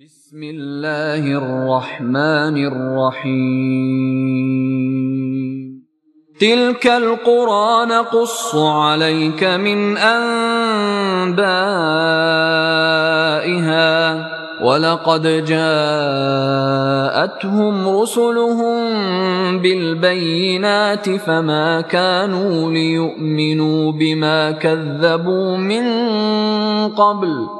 بسم الله الرحمن الرحيم. تلك القرى نقص عليك من أنبائها ولقد جاءتهم رسلهم بالبينات فما كانوا ليؤمنوا بما كذبوا من قبل.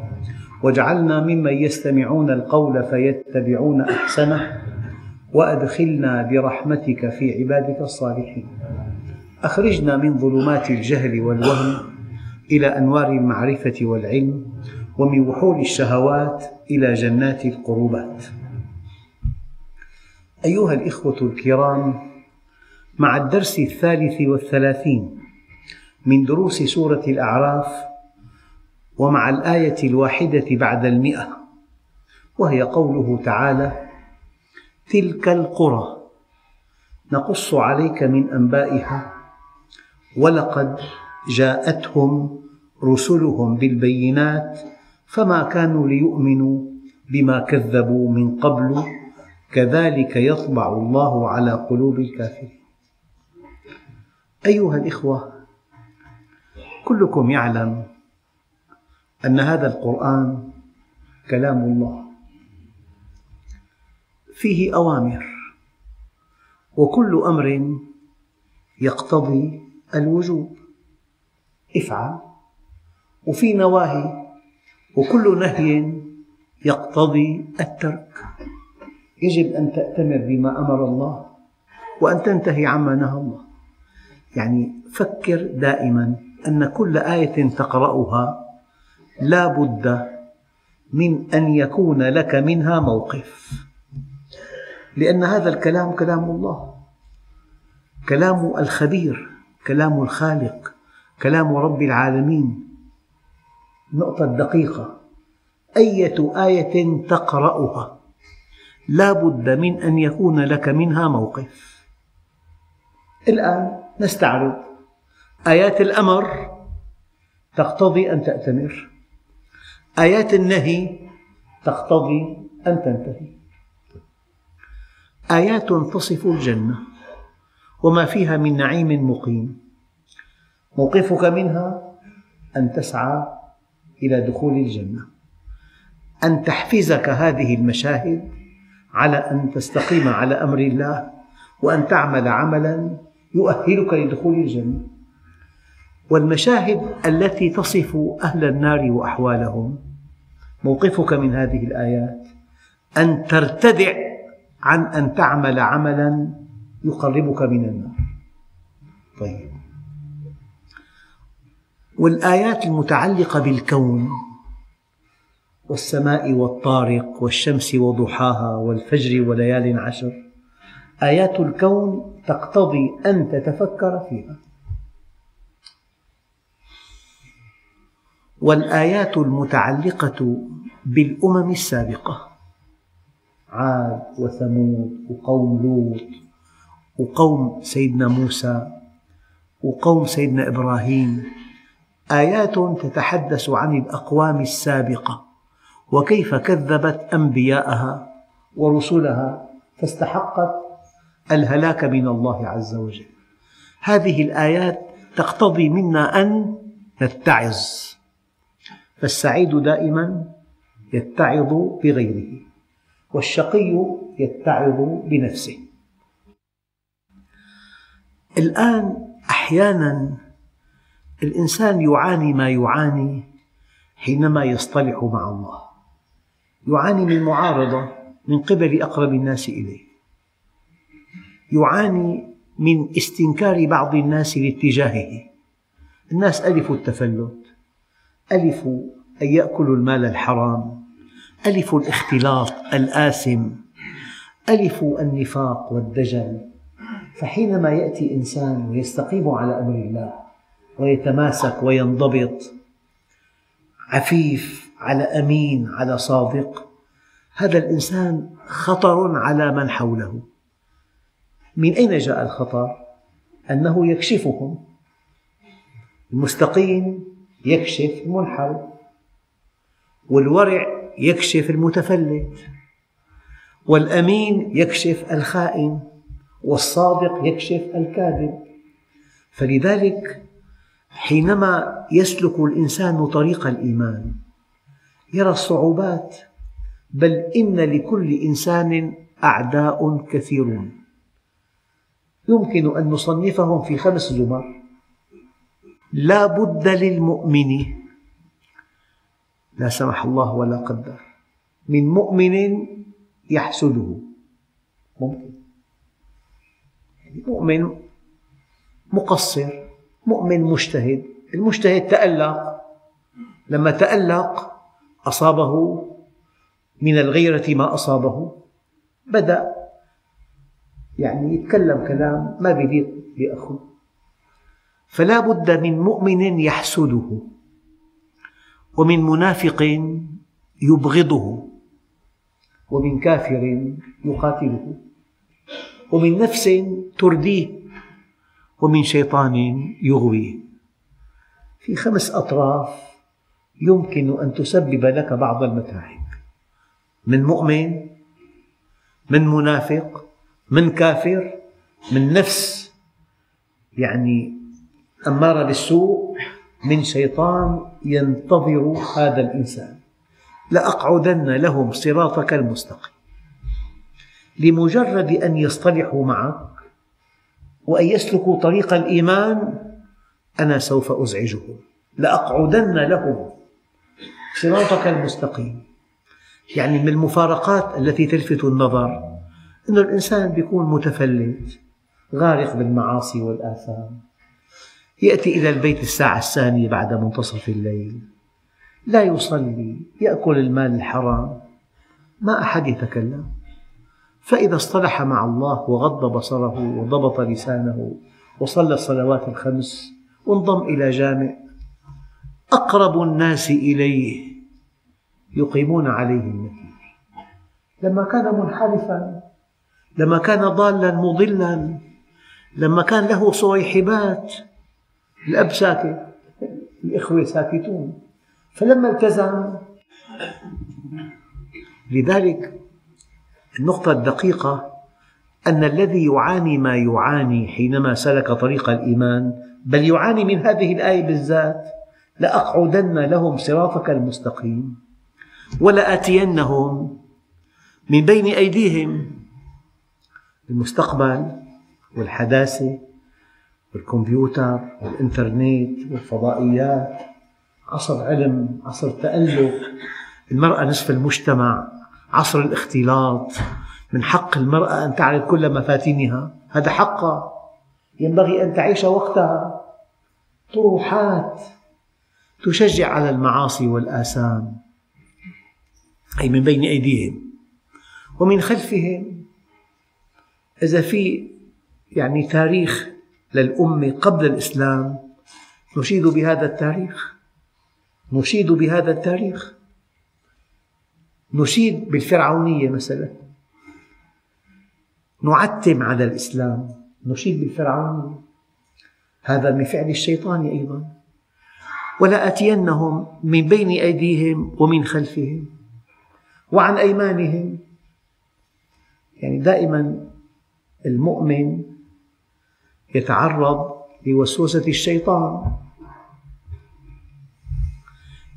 واجعلنا ممن يستمعون القول فيتبعون أحسنه وأدخلنا برحمتك في عبادك الصالحين. أخرجنا من ظلمات الجهل والوهم إلى أنوار المعرفة والعلم ومن وحول الشهوات إلى جنات القربات. أيها الإخوة الكرام مع الدرس الثالث والثلاثين من دروس سورة الأعراف ومع الآية الواحدة بعد المئة وهي قوله تعالى تلك القرى نقص عليك من أنبائها ولقد جاءتهم رسلهم بالبينات فما كانوا ليؤمنوا بما كذبوا من قبل كذلك يطبع الله على قلوب الكافرين. أيها الإخوة كلكم يعلم أن هذا القرآن كلام الله. فيه أوامر وكل أمر يقتضي الوجوب افعل وفي نواهي وكل نهي يقتضي الترك. يجب أن تأتمر بما أمر الله وأن تنتهي عما نهى الله. يعني فكر دائما أن كل آية تقرأها لا بد من أن يكون لك منها موقف. لأن هذا الكلام كلام الله. كلام الخبير كلام الخالق كلام رب العالمين. النقطة الدقيقة أية آية تقرأها؟ لا بد من أن يكون لك منها موقف. الآن نستعرض. آيات الأمر تقتضي أن تأتمر. آيات النهي تقتضي أن تنتهي. آيات تصف الجنة وما فيها من نعيم مقيم. موقفك منها أن تسعى إلى دخول الجنة. أن تحفزك هذه المشاهد على أن تستقيم على أمر الله وأن تعمل عملا يؤهلك لدخول الجنة. والمشاهد التي تصف أهل النار وأحوالهم. موقفك من هذه الآيات أن ترتدع عن أن تعمل عملا يقربك من النار. طيب. والآيات المتعلقة بالكون والسماء والطارق والشمس وضحاها والفجر وليال عشر آيات الكون تقتضي أن تتفكر فيها. والآيات المتعلقة بالأمم السابقة. عاد وثمود وقوم لوط وقوم سيدنا موسى وقوم سيدنا إبراهيم. آيات تتحدث عن الأقوام السابقة وكيف كذبت أنبياءها ورسلها فاستحقت الهلاك من الله عز وجل. هذه الآيات تقتضي منا أن نتعظ. فالسعيد دائما يتعظ بغيره والشقي يتعظ بنفسه. الآن أحيانا الإنسان يعاني ما يعاني حينما يصطلح مع الله. يعاني من معارضة من قبل أقرب الناس إليه. يعاني من استنكار بعض الناس لاتجاهه. الناس ألفوا التفلت. ألفوا أن يأكلوا المال الحرام ألفوا الاختلاط الآثم ألفوا النفاق والدجل. فحينما يأتي إنسان ويستقيم على أمر الله ويتماسك وينضبط عفيف على أمين على صادق هذا الإنسان خطر على من حوله. من أين جاء الخطر؟ أنه يكشفهم. المستقيم يكشف المنحرف والورع يكشف المتفلت والأمين يكشف الخائن والصادق يكشف الكاذب. فلذلك حينما يسلك الإنسان طريق الإيمان يرى الصعوبات بل إن لكل إنسان أعداء كثيرون. يمكن أن نصنفهم في خمس زمر. لا بد للمؤمن. لا سمح الله ولا قدر. من مؤمن يحسده. ممكن. يعني مؤمن مقصر مؤمن مجتهد. المجتهد تألق. لما تألق أصابه من الغيرة ما أصابه. بدأ يعني يتكلم كلام ما بيليق بأخوه فلا بد من مؤمن يحسده ومن منافق يبغضه ومن كافر يقاتله ومن نفس ترديه ومن شيطان يغويه. في خمس أطراف يمكن أن تسبب لك بعض المتاعب. من مؤمن من منافق من كافر من نفس يعني أمارة بالسوء من شيطان ينتظر هذا الإنسان. لأقعدن لهم صراطك المستقيم. لمجرد أن يصطلحوا معك وأن يسلكوا طريق الإيمان أنا سوف أزعجهم. لأقعدن لهم صراطك المستقيم. يعني من المفارقات التي تلفت النظر أن الإنسان يكون متفلت غارق بالمعاصي والآثام. يأتي إلى البيت الساعة الثانية بعد منتصف الليل. لا يصلي يأكل المال الحرام. ما أحد يتكلم. فإذا اصطلح مع الله وغض بصره وضبط لسانه وصلى الصلوات الخمس وانضم إلى جامع أقرب الناس إليه يقيمون عليه النكير لما كان منحرفا لما كان ضالا مضلا لما كان له صويحبات الأب ساكت الإخوة ساكتون. فلما التزم لذلك النقطة الدقيقة أن الذي يعاني ما يعاني حينما سلك طريق الإيمان بل يعاني من هذه الآية بالذات لأقعدن لهم صراطك المستقيم ولآتينهم من بين أيديهم المستقبل والحداثة والكمبيوتر والإنترنت والفضائيات عصر علم عصر تألق. المرأة نصف المجتمع عصر الاختلاط. من حق المرأة أن تعرف كل مفاتنها هذا حقها. ينبغي أن تعيش وقتها. طروحات تشجع على المعاصي والآثام. أي من بين أيديهم ومن خلفهم. إذا في يعني تاريخ للأمة قبل الإسلام. نشيد بهذا التاريخ. نشيد بهذا التاريخ. نشيد بالفرعونية مثلا. نعتم على الإسلام. نشيد بالفرعونية. هذا من فعل الشيطان أيضا. ولآتينهم من بين أيديهم ومن خلفهم وعن أيمانهم. يعني دائما المؤمن يتعرض لوسوسة الشيطان.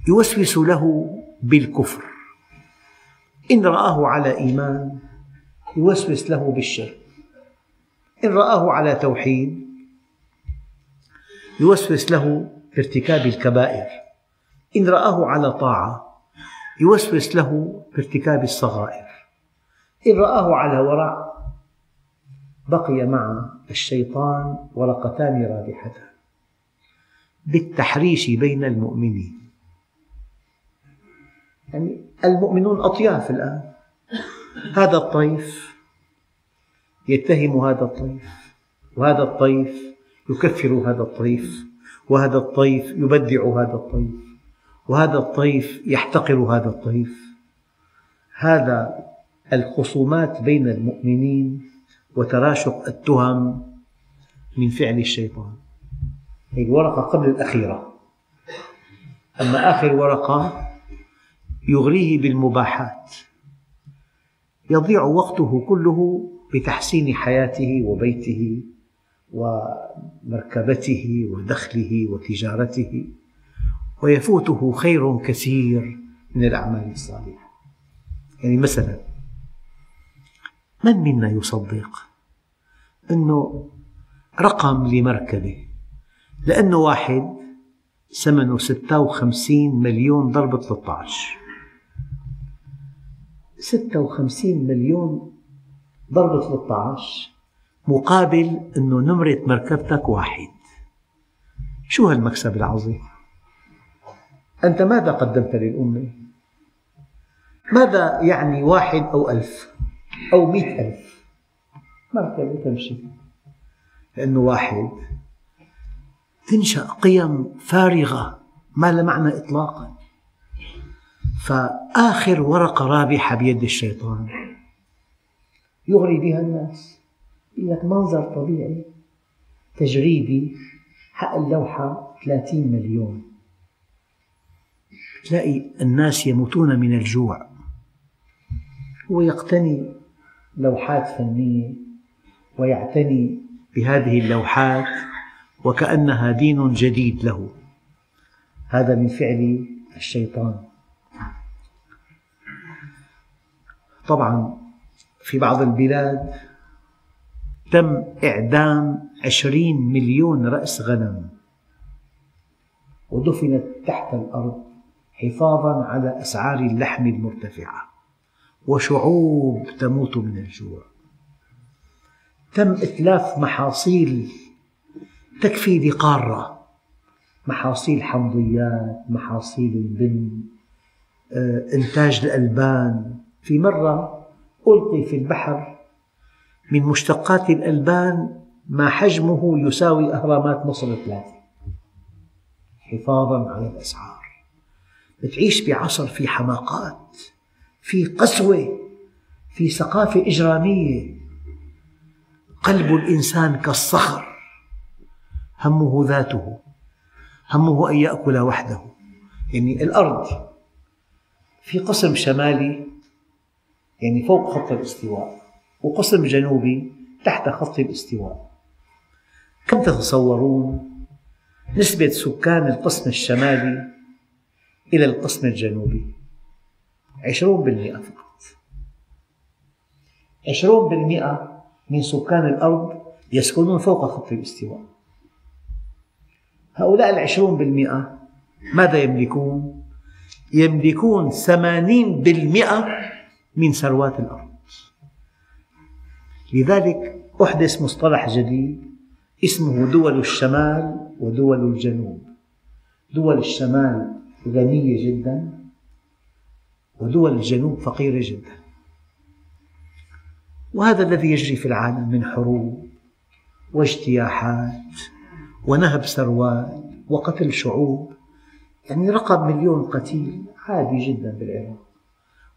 يوسوس له بالكفر. إن رآه على إيمان يوسوس له بالشرك إن رآه على توحيد يوسوس له بارتكاب الكبائر. إن رآه على طاعة يوسوس له بارتكاب الصغائر. إن رآه على ورع بقي مع الشيطان ورقتان رابحتان. بالتحريش بين المؤمنين. يعني المؤمنون أطياف الآن. هذا الطيف يتهم هذا الطيف وهذا الطيف يكفر هذا الطيف وهذا الطيف يبدع هذا الطيف وهذا الطيف يحتقر هذا الطيف. هذا الخصومات بين المؤمنين وتراشق التهم من فعل الشيطان. هذه الورقة قبل الأخيرة. أما آخر ورقة يغريه بالمباحات. يضيع وقته كله بتحسين حياته وبيته ومركبته ودخله وتجارته ويفوته خير كثير من الأعمال الصالحة. يعني مثلا من منا يصدق أنه رقم لمركبة لأنه واحد ثمنه 56 مليون ضرب 13 56 مليون ضرب 13 مقابل أنه نمرة مركبتك واحد شو هالمكسب العظيم؟ أنت ماذا قدمت للأمة؟ ماذا يعني واحد أو ألف أو مئة ألف. مركبة تمشي؟ لأنه واحد. تنشأ قيم فارغة ما لها معنى إطلاقا. فآخر ورقة رابحة بيد الشيطان. يغري بها الناس. يقول لك منظر طبيعي. تجريبي. حق اللوحة 30 مليون. تلاقي الناس يموتون من الجوع. هو يقتني لوحات فنية ويعتني بهذه اللوحات وكأنها دين جديد له. هذا من فعل الشيطان. طبعا في بعض البلاد تم إعدام عشرين مليون رأس غنم ودفنت تحت الأرض حفاظا على أسعار اللحم المرتفعة. وشعوب تموت من الجوع. تم إتلاف محاصيل تكفي لقارة. محاصيل حمضيات محاصيل البن آه، إنتاج الألبان. في مرة ألقي في البحر من مشتقات الألبان ما حجمه يساوي أهرامات مصر ثلاثة حفاظا على الأسعار. تعيش بعصر في حماقات. في قسوة في ثقافة إجرامية. قلب الإنسان كالصخر همه ذاته همه أن يأكل وحده. يعني الأرض في قسم شمالي يعني فوق خط الاستواء وقسم جنوبي تحت خط الاستواء. كم تتصورون نسبة سكان القسم الشمالي إلى القسم الجنوبي؟ عشرون بالمئة فقط. عشرون بالمئة من سكان الأرض يسكنون فوق خط الاستواء. هؤلاء العشرون بالمئة ماذا يملكون؟ يملكون ثمانين بالمئة من ثروات الأرض. لذلك أحدث مصطلح جديد اسمه دول الشمال ودول الجنوب. دول الشمال غنية جدا. ودول الجنوب فقيرة جدا. وهذا الذي يجري في العالم من حروب واجتياحات ونهب ثروات وقتل شعوب يعني رقم مليون قتيل عادي جدا بالعراق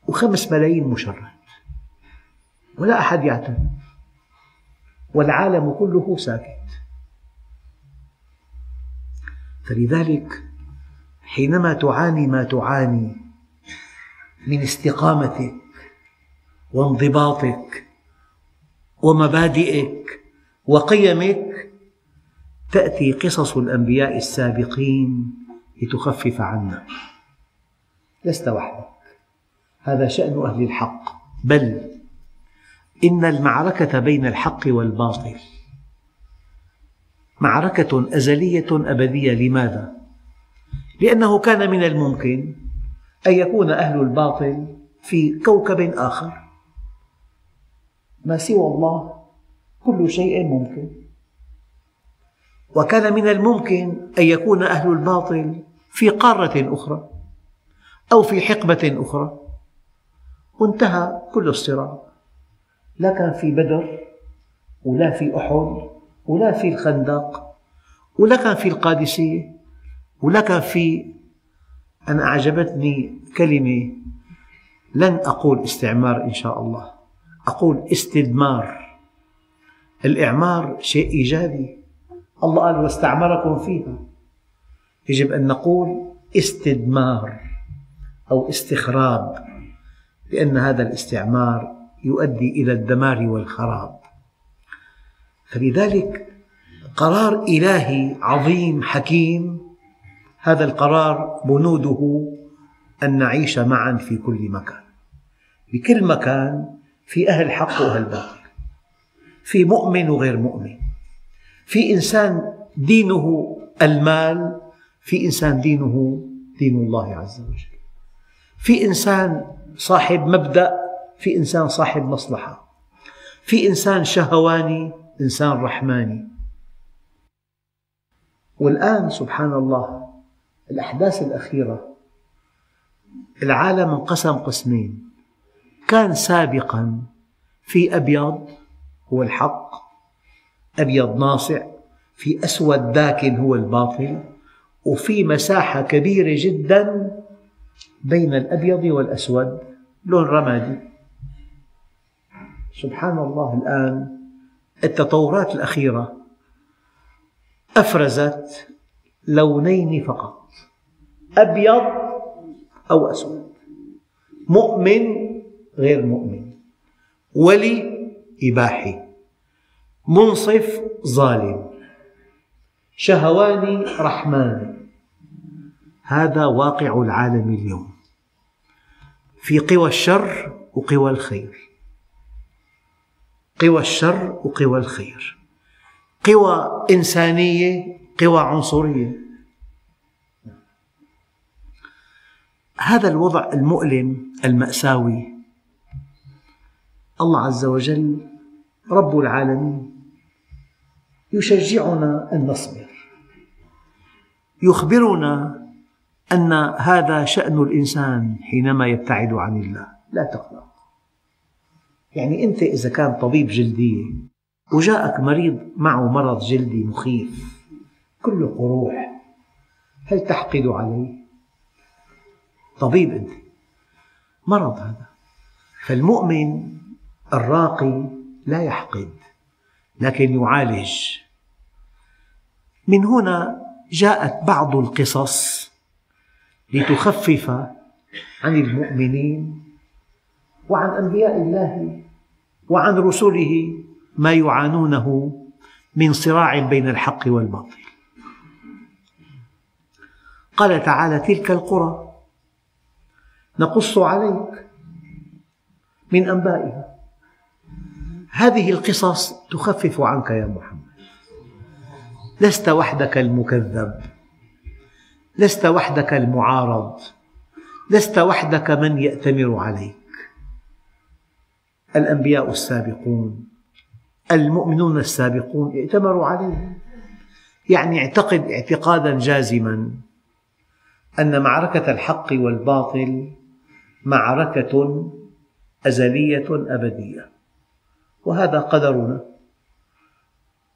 وخمس ملايين مشرد. ولا أحد يعتني والعالم كله ساكت. فلذلك حينما تعاني ما تعاني من استقامتك وانضباطك ومبادئك وقيمك تأتي قصص الأنبياء السابقين لتخفف عنا. لست وحدك. هذا شأن أهل الحق. بل إن المعركة بين الحق والباطل معركة أزلية أبدية. لماذا؟ لأنه كان من الممكن أن يكون أهل الباطل في كوكب آخر. ما سوى الله كل شيء ممكن. وكان من الممكن أن يكون أهل الباطل في قارة أخرى أو في حقبة أخرى. وانتهى كل الصراع. لا كان في بدر ولا في أحد ولا في الخندق ولا كان في القادسية ولا كان في أنا أعجبتني كلمة لن أقول استعمار إن شاء الله. أقول استدمار. الإعمار شيء إيجابي. الله قال واستعمركم فيها. يجب أن نقول استدمار أو استخراب لأن هذا الاستعمار يؤدي إلى الدمار والخراب. فلذلك قرار إلهي عظيم حكيم هذا القرار بنوده أن نعيش معا في كل مكان. بكل مكان في أهل حق وأهل باطل في مؤمن وغير مؤمن في إنسان دينه المال في إنسان دينه دين الله عز وجل في إنسان صاحب مبدأ في إنسان صاحب مصلحة في إنسان شهواني إنسان رحماني. والآن سبحان الله الأحداث الأخيرة العالم انقسم قسمين. كان سابقا في أبيض هو الحق أبيض ناصع في أسود داكن هو الباطل وفي مساحة كبيرة جدا بين الأبيض والأسود لون رمادي. سبحان الله الآن التطورات الأخيرة أفرزت لونين فقط أبيض أو أسود. مؤمن غير مؤمن. ولي إباحي. منصف ظالم. شهواني رحماني. هذا واقع العالم اليوم. في قوى الشر وقوى الخير. قوى الشر وقوى الخير. قوى إنسانية قوى عنصرية. هذا الوضع المؤلم المأساوي. الله عز وجل رب العالمين يشجعنا أن نصبر. يخبرنا أن هذا شأن الإنسان حينما يبتعد عن الله. لا تقلق. يعني أنت إذا كان طبيب جلدية وجاءك مريض معه مرض جلدي مخيف كله قروح هل تحقد عليه؟ طبيب أنت مرض هذا. فالمؤمن الراقي لا يحقد لكن يعالج. من هنا جاءت بعض القصص لتخفف عن المؤمنين وعن أنبياء الله وعن رسله ما يعانونه من صراع بين الحق والباطل. قال تعالى تلك القرى نقص عليك من أنبائها. هذه القصص تخفف عنك يا محمد. لست وحدك المكذب لست وحدك المعارض لست وحدك من يأتمر عليك. الأنبياء السابقون المؤمنون السابقون ائتمروا عليه يعني اعتقد اعتقادا جازما. أن معركة الحق والباطل معركة أزلية أبدية. وهذا قدرنا.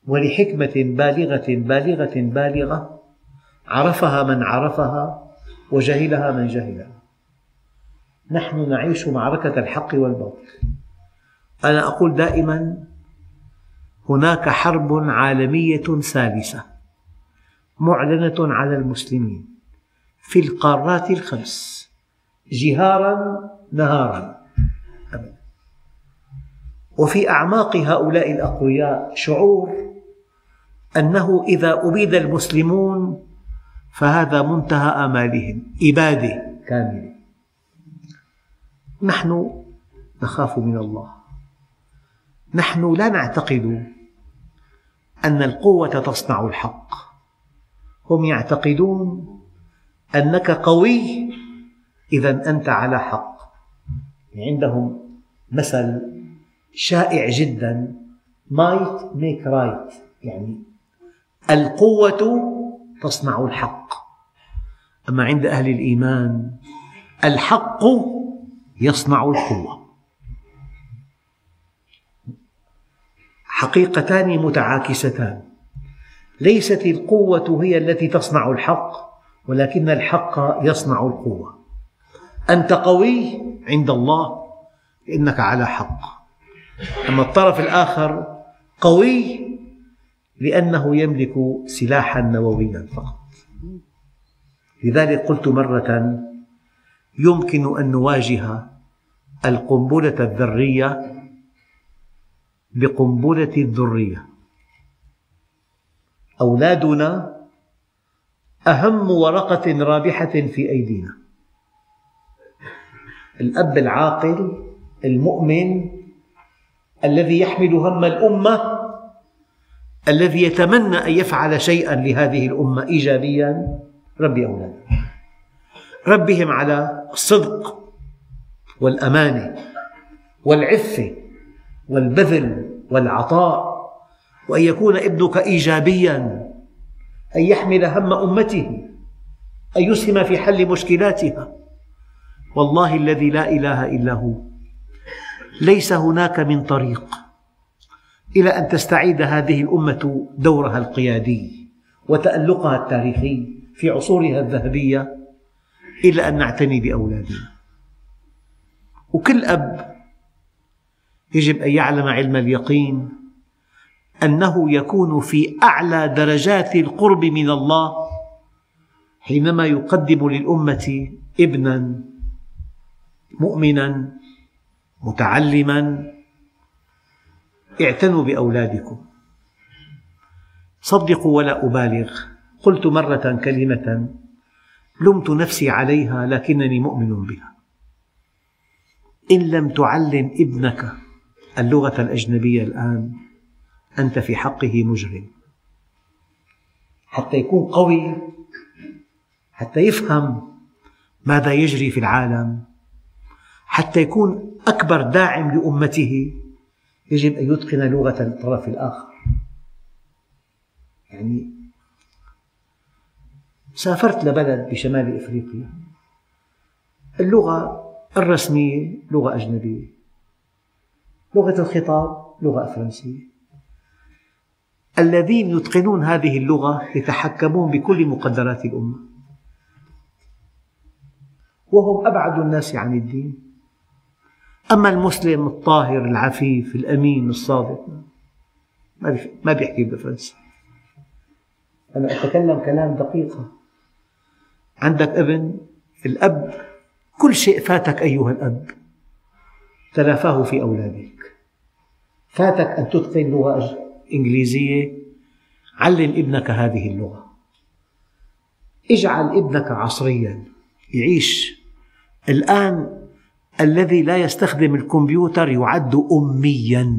ولحكمة بالغة بالغة بالغة عرفها من عرفها وجهلها من جهلها. نحن نعيش معركة الحق والباطل. أنا أقول دائما هناك حرب عالمية ثالثة معلنة على المسلمين. في القارات الخمس. جهارا نهارا. وفي أعماق هؤلاء الأقوياء شعور أنه إذا أبيد المسلمون فهذا منتهى آمالهم إبادة كاملة. نحن نخاف من الله. نحن لا نعتقد أن القوة تصنع الحق. هم يعتقدون أنك قوي إذا أنت على حق. عندهم مثل شائع جدا. Might make right. يعني القوة تصنع الحق. أما عند أهل الإيمان الحق يصنع القوة. حقيقتان متعاكستان. ليست القوة هي التي تصنع الحق ولكن الحق يصنع القوة. أنت قوي عند الله لأنك على حق. أما الطرف الآخر قوي لأنه يملك سلاحا نوويا فقط. لذلك قلت مرة يمكن أن نواجه القنبلة الذرية بقنبلة الذرية. أولادنا أهم ورقة رابحة في أيدينا. الأب العاقل المؤمن الذي يحمل هم الأمة الذي يتمنى أن يفعل شيئا لهذه الأمة إيجابيا. ربي أولاده ربهم على الصدق والأمانة والعفة والبذل والعطاء وأن يكون ابنك إيجابيا. أن يحمل هم أمته أن يسهم في حل مشكلاتها. والله الذي لا إله إلا هو. ليس هناك من طريق إلى أن تستعيد هذه الأمة دورها القيادي وتألقها التاريخي في عصورها الذهبية إلا أن نعتني بأولادنا. وكل أب يجب أن يعلم علم اليقين أنه يكون في أعلى درجات القرب من الله حينما يقدم للأمة ابنا مؤمنا متعلما. اعتنوا بأولادكم. صدقوا ولا أبالغ. قلت مرة كلمة لمت نفسي عليها لكنني مؤمن بها. إن لم تعلم ابنك اللغة الأجنبية الآن أنت في حقه مجرم. حتى يكون قوي حتى يفهم ماذا يجري في العالم حتى يكون أكبر داعم لأمته يجب أن يتقن لغة الطرف الآخر. يعني سافرت لبلد بشمال إفريقيا. اللغة الرسمية لغة أجنبية لغة الخطاب لغة فرنسية. الذين يتقنون هذه اللغة يتحكمون بكل مقدرات الأمة. وهم أبعد الناس عن الدين. أما المسلم الطاهر العفيف الأمين الصادق ما بيحكي بالفرنسي. أنا أتكلم كلام دقيق. عندك ابن الأب كل شيء فاتك أيها الأب تلافاه في أولادك. فاتك أن تتقن لغة إنجليزية علم ابنك هذه اللغة. اجعل ابنك عصريا. يعيش. الآن الذي لا يستخدم الكمبيوتر يعد أميا.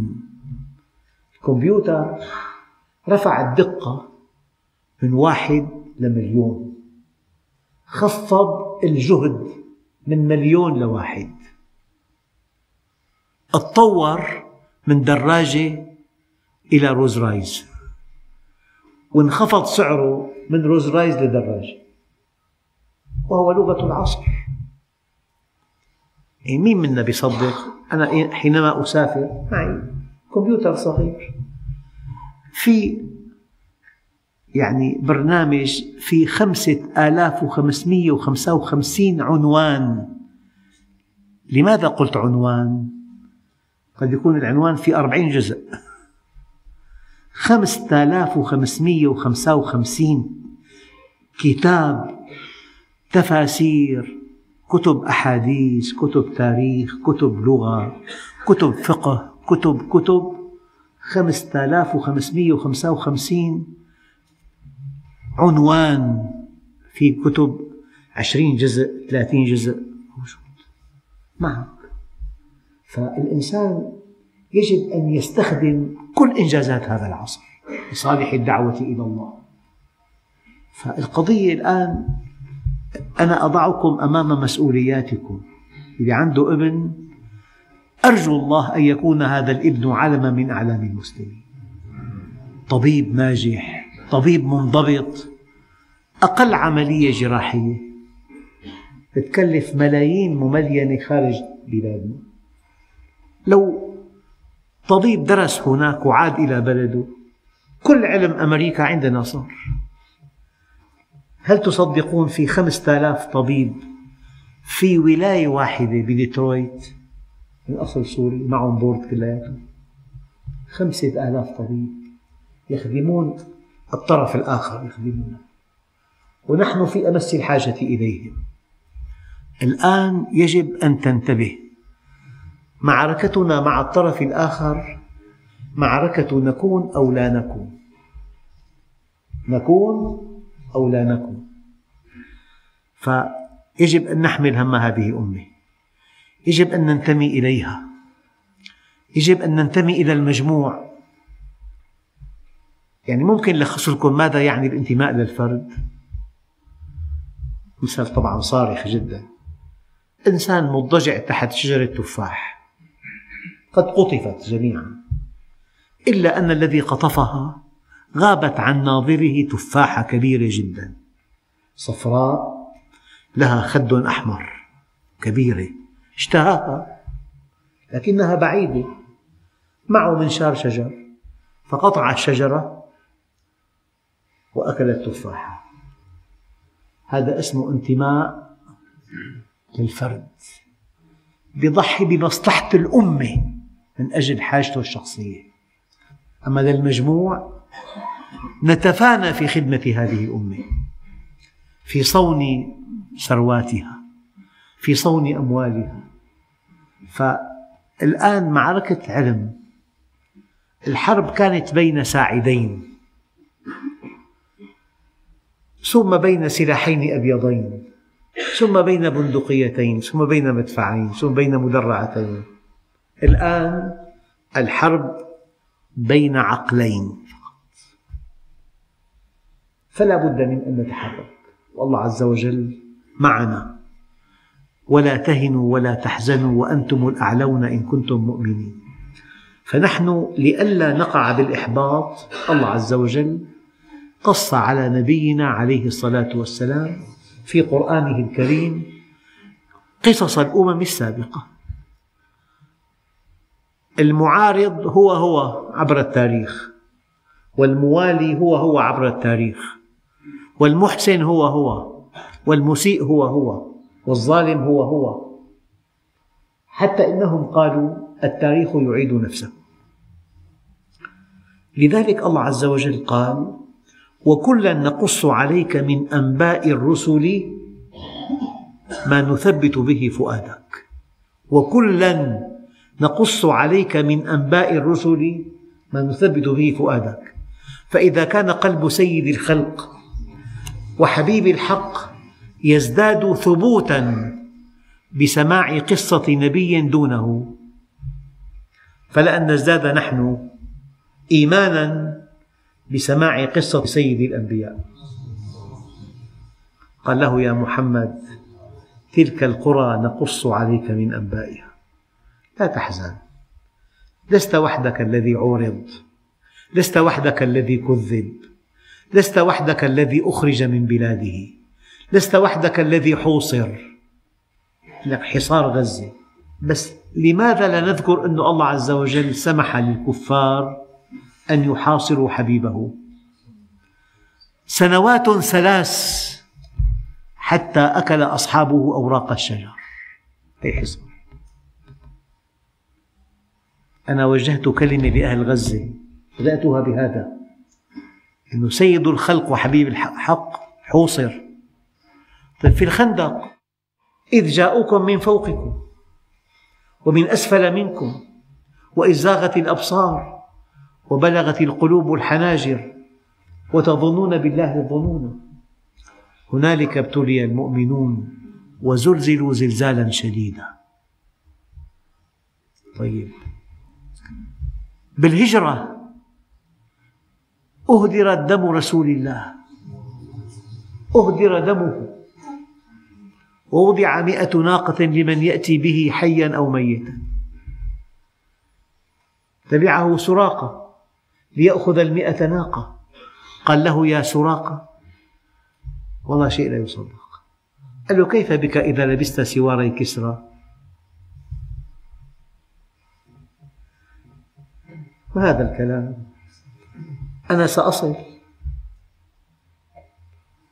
الكمبيوتر رفع الدقة من واحد لمليون. خفض الجهد من مليون لواحد. تطور من دراجة إلى روز رايز وانخفض سعره من روز رايز لدراجة وهو لغة العصر. يعني مين منا بيصدق؟ أنا حينما أسافر. معي كمبيوتر صغير. في يعني برنامج في خمسة آلاف وخمسمية وخمسة وخمسين عنوان. لماذا قلت عنوان؟ قد يكون العنوان في أربعين جزء. خمسة آلاف وخمسمية وخمسة وخمسين كتاب تفاسير كتب أحاديث كتب تاريخ كتب لغة كتب فقه كتب كتب. خمسة آلاف وخمسمية وخمسة وخمسين عنوان في كتب عشرين جزء ثلاثين جزء. موجود معك فالإنسان يجب أن يستخدم كل إنجازات هذا العصر لصالح الدعوة إلى الله. فالقضية الآن أنا أضعكم أمام مسؤولياتكم. اللي عنده ابن أرجو الله أن يكون هذا الابن علما من أعلام المسلمين. طبيب ناجح طبيب منضبط أقل عملية جراحية تكلف ملايين مملينة خارج بلادنا. لو طبيب درس هناك وعاد إلى بلده. كل علم أمريكا عندنا صار. هل تصدقون في خمسة آلاف طبيب في ولاية واحدة بديترويت؟ من أصل سوري معهم board كلياتهم خمسة آلاف طبيب يخدمون الطرف الآخر يخدمونه. ونحن في أمس الحاجة إليهم. الآن يجب أن تنتبه معركتنا مع الطرف الآخر معركة نكون أو لا نكون. نكون أو لا نكون. فيجب أن نحمل هم هذه الأمة. يجب أن ننتمي إليها. يجب أن ننتمي إلى المجموع. يعني ممكن لخص لكم ماذا يعني الانتماء للفرد مثال طبعا صارخ جدا. إنسان مضطجع تحت شجرة تفاح. قد قطفت جميعا. إلا أن الذي قطفها غابت عن ناظره تفاحة كبيرة جدا. صفراء لها خد أحمر كبيرة اشتهاها. لكنها بعيدة معه منشار شجر فقطع الشجرة وأكل التفاحة هذا اسمه انتماء للفرد. يضحي بمصلحة الأمة. من أجل حاجته الشخصية. أما للمجموع نتفانى في خدمة هذه الأمة في صون ثرواتها في صون أموالها. فالآن معركة علم الحرب كانت بين ساعدين. ثم بين سلاحين أبيضين ثم بين بندقيتين ثم بين مدفعين ثم بين مدرعتين. الآن الحرب بين عقلين فلا بد من أن نتحرك. والله عز وجل معنا. ولا تهنوا ولا تحزنوا وأنتم الأعلون إن كنتم مؤمنين. فنحن لئلا نقع بالإحباط الله عز وجل قص على نبينا عليه الصلاة والسلام في قرآنه الكريم قصص الأمم السابقة. المعارض هو هو عبر التاريخ والموالي هو هو عبر التاريخ والمحسن هو هو والمسيء هو هو والظالم هو هو. حتى إنهم قالوا التاريخ يعيد نفسه. لذلك الله عز وجل قال وكلا نقص عليك من أنباء الرسل ما نثبت به فؤادك. وكلا نقص عليك من أنباء الرسل ما نثبت به فؤادك. فإذا كان قلب سيد الخلق وحبيب الحق يزداد ثبوتا بسماع قصة نبي دونه فلأن نزداد نحن إيمانا بسماع قصة سيد الأنبياء. قال له يا محمد تلك القرى نقص عليك من أنبائها. لا تحزن. لست وحدك الذي عورض لست وحدك الذي كذب. لست وحدك الذي أخرج من بلاده. لست وحدك الذي حوصر. لك حصار غزة. بس لماذا لا نذكر أن الله عز وجل سمح للكفار أن يحاصروا حبيبه؟ سنوات ثلاث حتى أكل أصحابه أوراق الشجر. أي حصار. أنا وجهت كلمة لأهل غزة بدأتها بهذا. أنه سيد الخلق وحبيب الحق حوصر. طيب في الخندق إذ جاءوكم من فوقكم ومن أسفل منكم وإذ زاغت الأبصار وبلغت القلوب الحناجر وتظنون بالله الظنون. هنالك ابتلي المؤمنون وزلزلوا زلزالا شديدا. طيب. بالهجرة أهدر دم رسول الله. أهدر دمه. ووضع مئة ناقة لمن يأتي به حيا أو ميتا. تبعه سراقة ليأخذ المئة ناقة. قال له يا سراقة والله شيء لا يصدق. قال له كيف بك إذا لبست سواري كسرى؟ ما هذا الكلام. أنا سأصل.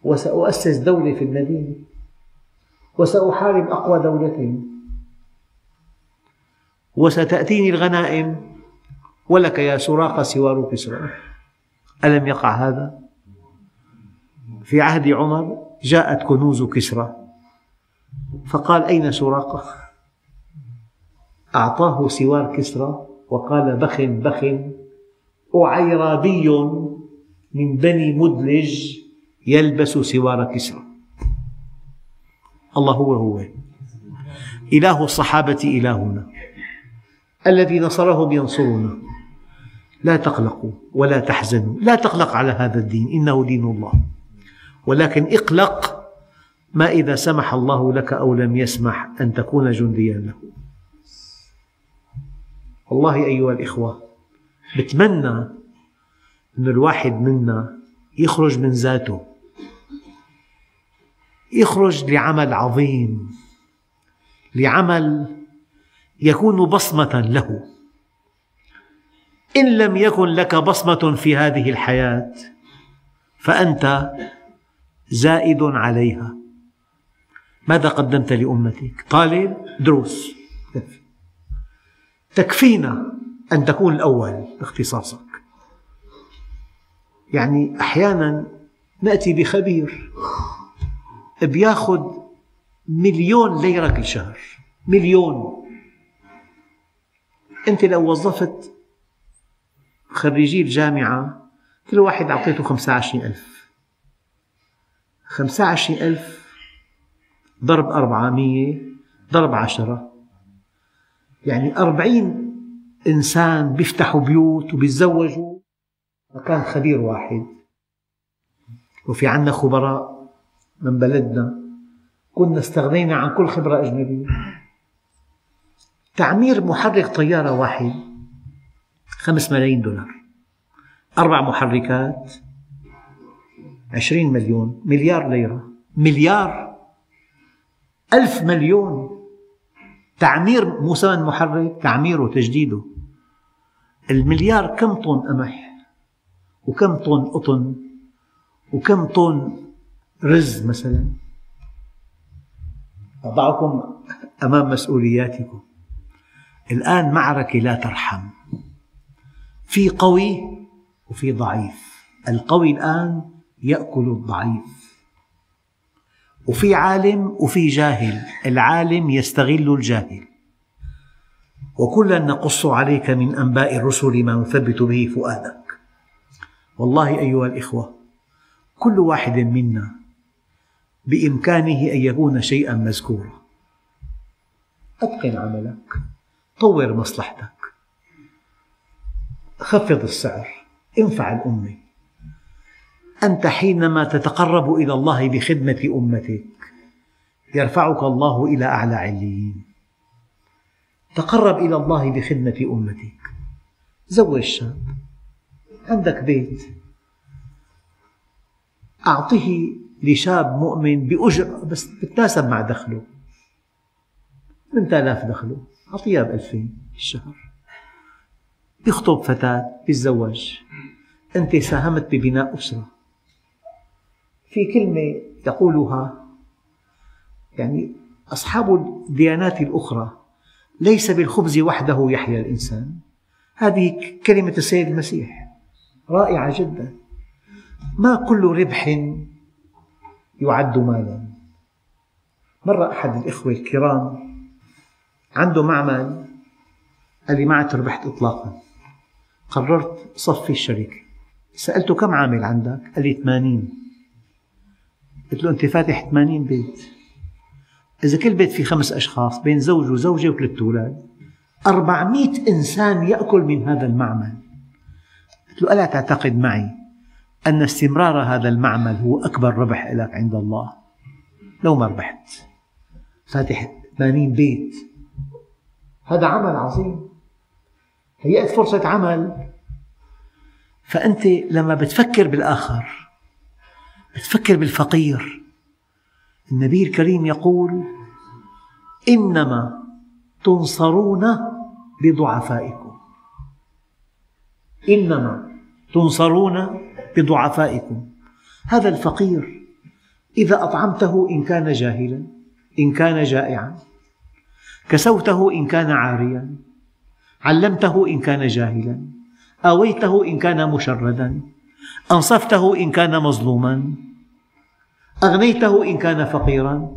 وسأؤسس دولة في المدينة. وسأحارب أقوى دولة وستأتيني الغنائم. ولك يا سراقة سوار كسرى ألم يقع هذا؟ في عهد عمر جاءت كنوز كسرى. فقال أين سراقة؟ أعطاه سوار كسرى. وقال بخ بخ أعيرابي من بني مدلج يلبس سوار كسرى. الله هو هو. إله الصحابة إلهنا. الذي نصرهم ينصرنا. لا تقلقوا ولا تحزنوا. لا تقلق على هذا الدين إنه دين الله. ولكن اقلق ما إذا سمح الله لك أو لم يسمح أن تكون جنديا له. والله أيها الإخوة بتمنى أن الواحد منا يخرج من ذاته يخرج لعمل عظيم لعمل يكون بصمة له. إن لم يكن لك بصمة في هذه الحياة فأنت زائد عليها. ماذا قدمت لأمتك؟ طالب دروس. تكفينا أن تكون الأول باختصاصك. يعني أحيانا نأتي بخبير بياخذ مليون ليرة كل شهر مليون. أنت لو وظفت خريجي الجامعة كل واحد أعطيته خمسة وعشرين ألف. خمسة وعشرين ألف ضرب أربعمية ضرب عشرة. يعني أربعين إنسان بيفتحوا بيوت وبيتزوجوا. مكان خبير واحد. وفي عنا خبراء من بلدنا. كنا استغنينا عن كل خبرة أجنبية. تعمير محرك طيارة واحد خمس ملايين دولار. أربع محركات عشرين مليون مليار ليرة مليار ألف مليون. تعمير مو ثمن محرك تعميره تجديده المليار كم طن قمح وكم طن قطن وكم طن رز مثلا. أضعكم أمام مسؤولياتكم. الآن معركة لا ترحم. في قوي وفي ضعيف. القوي الآن يأكل الضعيف. وفي عالم وفي جاهل. العالم يستغل الجاهل. وكلا نقص عليك من أنباء الرسل ما نثبت به فؤادك. والله أيها الإخوة كل واحد منا بإمكانه أن يكون شيئا مذكورا. أتقن عملك طور مصلحتك. خفض السعر انفع الأمة. أنت حينما تتقرب إلى الله بخدمة أمتك يرفعك الله إلى أعلى عليين. تقرب إلى الله بخدمة أمتك. زوج شاب عندك بيت. أعطه لشاب مؤمن بأجرة بس تتناسب مع دخله. من آلاف دخله أعطيها بألفين في الشهر. يخطب فتاة يتزوج أنت ساهمت ببناء أسرة. في كلمة يقولها يعني أصحاب الديانات الأخرى ليس بالخبز وحده يحيا الإنسان. هذه كلمة السيد المسيح رائعة جدا. ما كل ربح يعد مالا. مرة أحد الإخوة الكرام عنده معمل قال لي ما عدت ربحت إطلاقا. قررت صفي الشركة سألته كم عامل عندك؟ قال لي 80 قلت له أنت فاتح 80 بيت. إذا كل بيت فيه خمس أشخاص بين زوج وزوجة وثلاث أولاد أربعمائة إنسان يأكل من هذا المعمل. قلت له ألا تعتقد معي أن استمرار هذا المعمل هو أكبر ربح لك عند الله؟ لو ما ربحت. فاتح 80 بيت. هذا عمل عظيم. هيأت فرصة عمل. فأنت لما بتفكر بالآخر بتفكر بالفقير. النبي الكريم يقول إنما تنصرون بضعفائكم. إنما تنصرون بضعفائكم. هذا الفقير إذا أطعمته إن كان جاهلا إن كان جائعا كسوته إن كان عاريا علمته إن كان جاهلا آويته إن كان مشردا أنصفته إن كان مظلوما؟ أغنيته إن كان فقيرا؟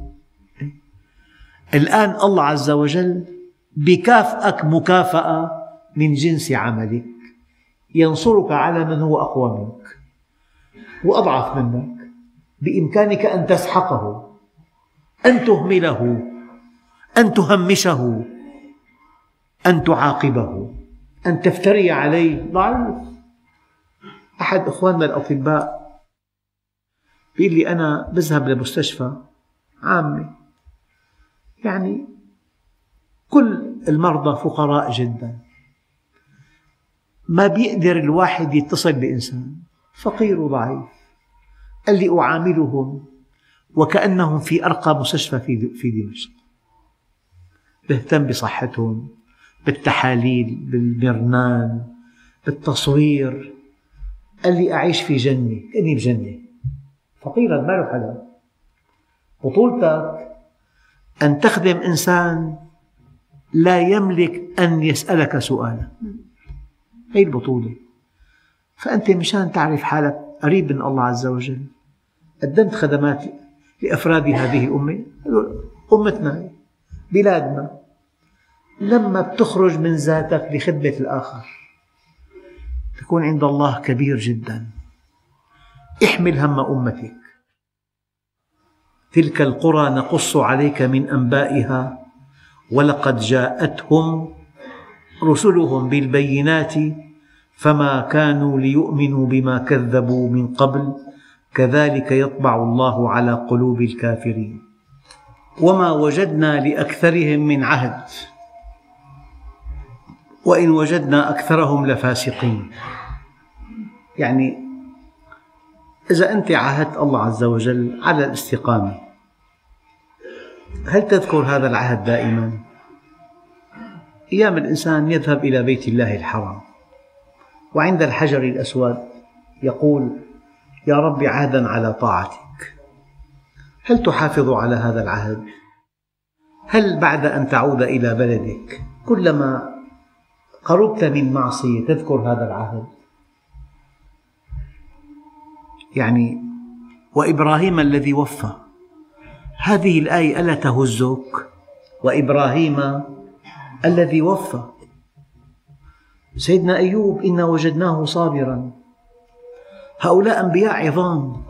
الآن الله عز وجل بكافئك مكافأة من جنس عملك. ينصرك على من هو أقوى منك وأضعف منك بإمكانك أن تسحقه أن تهمله أن تهمشه أن تعاقبه أن تفتري عليه. ضعيف. أحد إخواننا الأطباء يقول لي أنا بذهب لمستشفى عامة. يعني كل المرضى فقراء جدا. ما بيقدر الواحد يتصل بإنسان. فقير وضعيف. قال لي أعاملهم وكأنهم في أرقى مستشفى في دمشق. بهتم بصحتهم بالتحاليل بالمرنان بالتصوير. قال لي أعيش في جنة. كأني بجنة فقيرا ما له حدا. بطولتك أن تخدم إنسان لا يملك أن يسألك سؤالا. هي البطولة. فأنت مشان تعرف حالك قريب من الله عز وجل. قدمت خدمات لأفراد هذه الأمة أمتنا بلادنا. لما بتخرج من ذاتك لخدمة الآخر. تكون عند الله كبير جدا. احمل هم أمتك. تلك القرى نقص عليك من أنبائها ولقد جاءتهم رسلهم بالبينات فما كانوا ليؤمنوا بما كذبوا من قبل كذلك يطبع الله على قلوب الكافرين. وما وجدنا لأكثرهم من عهد. وإن وجدنا أكثرهم لفاسقين يعني إذا أنت عاهدت الله عز وجل على الاستقامة هل تذكر هذا العهد دائما؟ أيام الإنسان يذهب إلى بيت الله الحرام وعند الحجر الأسود يقول يا رب عهدا على طاعتك هل تحافظ على هذا العهد؟ هل بعد أن تعود إلى بلدك كلما قربت من معصية تذكر هذا العهد؟ يعني وإبراهيم الذي وفى. هذه الآية ألا تهزك؟ وإبراهيم الذي وفى. سيدنا أيوب إنا وجدناه صابرا. هؤلاء أنبياء عظام.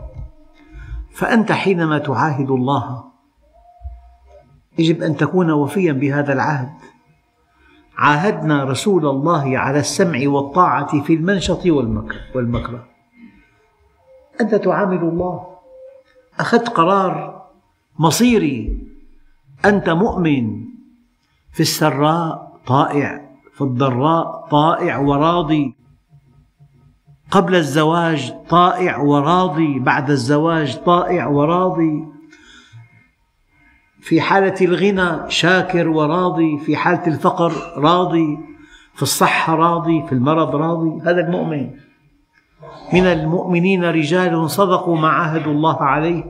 فأنت حينما تعاهد الله يجب أن تكون وفيا بهذا العهد. عاهدنا رسول الله على السمع والطاعة في المنشط والمكره أنت تعامل الله. أخذت قرار مصيري. أنت مؤمن. في السراء طائع في الضراء طائع وراضي. قبل الزواج طائع وراضي بعد الزواج طائع وراضي. في حالة الغنى شاكر وراضي في حالة الفقر راضي في الصحة راضي في المرض راضي. هذا المؤمن. من المؤمنين رجال صدقوا ما عاهدوا الله عليه.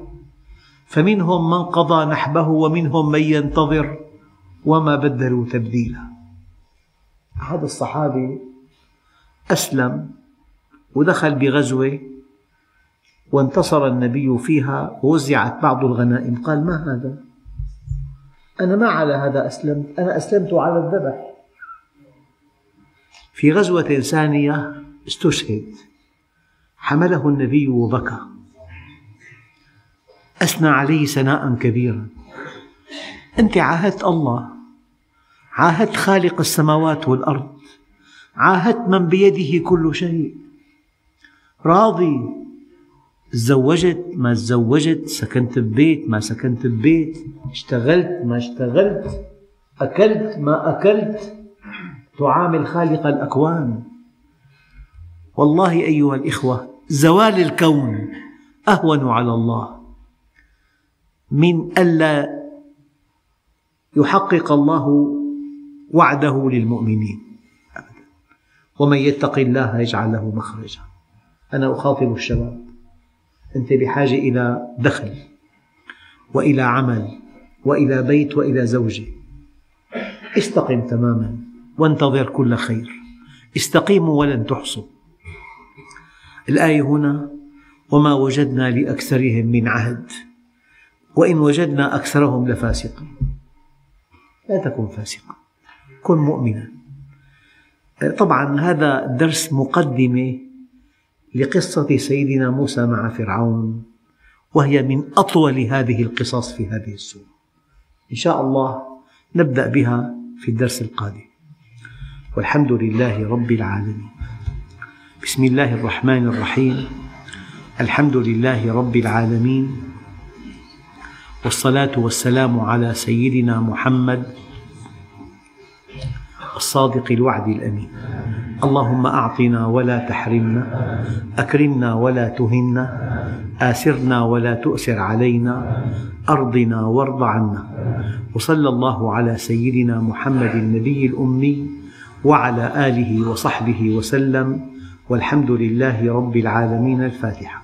فمنهم من قضى نحبه ومنهم من ينتظر وما بدلوا تبديلا. أحد الصحابة أسلم ودخل بغزوة وانتصر النبي فيها ووزعت بعض الغنائم. قال ما هذا؟ أنا ما على هذا أسلمت. أنا أسلمت على الذبح. في غزوة ثانية استشهد. حمله النبي وبكى. أثنى عليه ثناء كبيرا. أنت عاهدت الله. عاهدت خالق السماوات والأرض. عاهدت من بيده كل شيء. راضي. تزوجت ما تزوجت سكنت ببيت ما سكنت ببيت اشتغلت ما اشتغلت أكلت ما أكلت. تعامل خالق الأكوان. والله أيها الإخوة زوال الكون أهون على الله. من ألا يحقق الله وعده للمؤمنين. ومن يتق الله يجعل له مخرجا. أنا أخاطب الشباب. أنت بحاجة إلى دخل وإلى عمل وإلى بيت وإلى زوجة. استقم تماما وانتظر كل خير. استقيموا ولن تحصوا. الآية هنا وما وجدنا لأكثرهم من عهد وإن وجدنا أكثرهم لفاسقين. لا تكن فاسقا كن مؤمنا. طبعا هذا درس مقدمة لقصة سيدنا موسى مع فرعون وهي من أطول هذه القصص في هذه السورة. إن شاء الله نبدأ بها في الدرس القادم. والحمد لله رب العالمين. بسم الله الرحمن الرحيم. الحمد لله رب العالمين. والصلاة والسلام على سيدنا محمد الصادق الوعد الأمين. اللهم أعطنا ولا تحرمنا أكرمنا ولا تهنا آسرنا ولا تؤسر علينا أرضنا وارض عنا. وصلى الله على سيدنا محمد النبي الأمي وعلى آله وصحبه وسلم والحمد لله رب العالمين الفاتحة.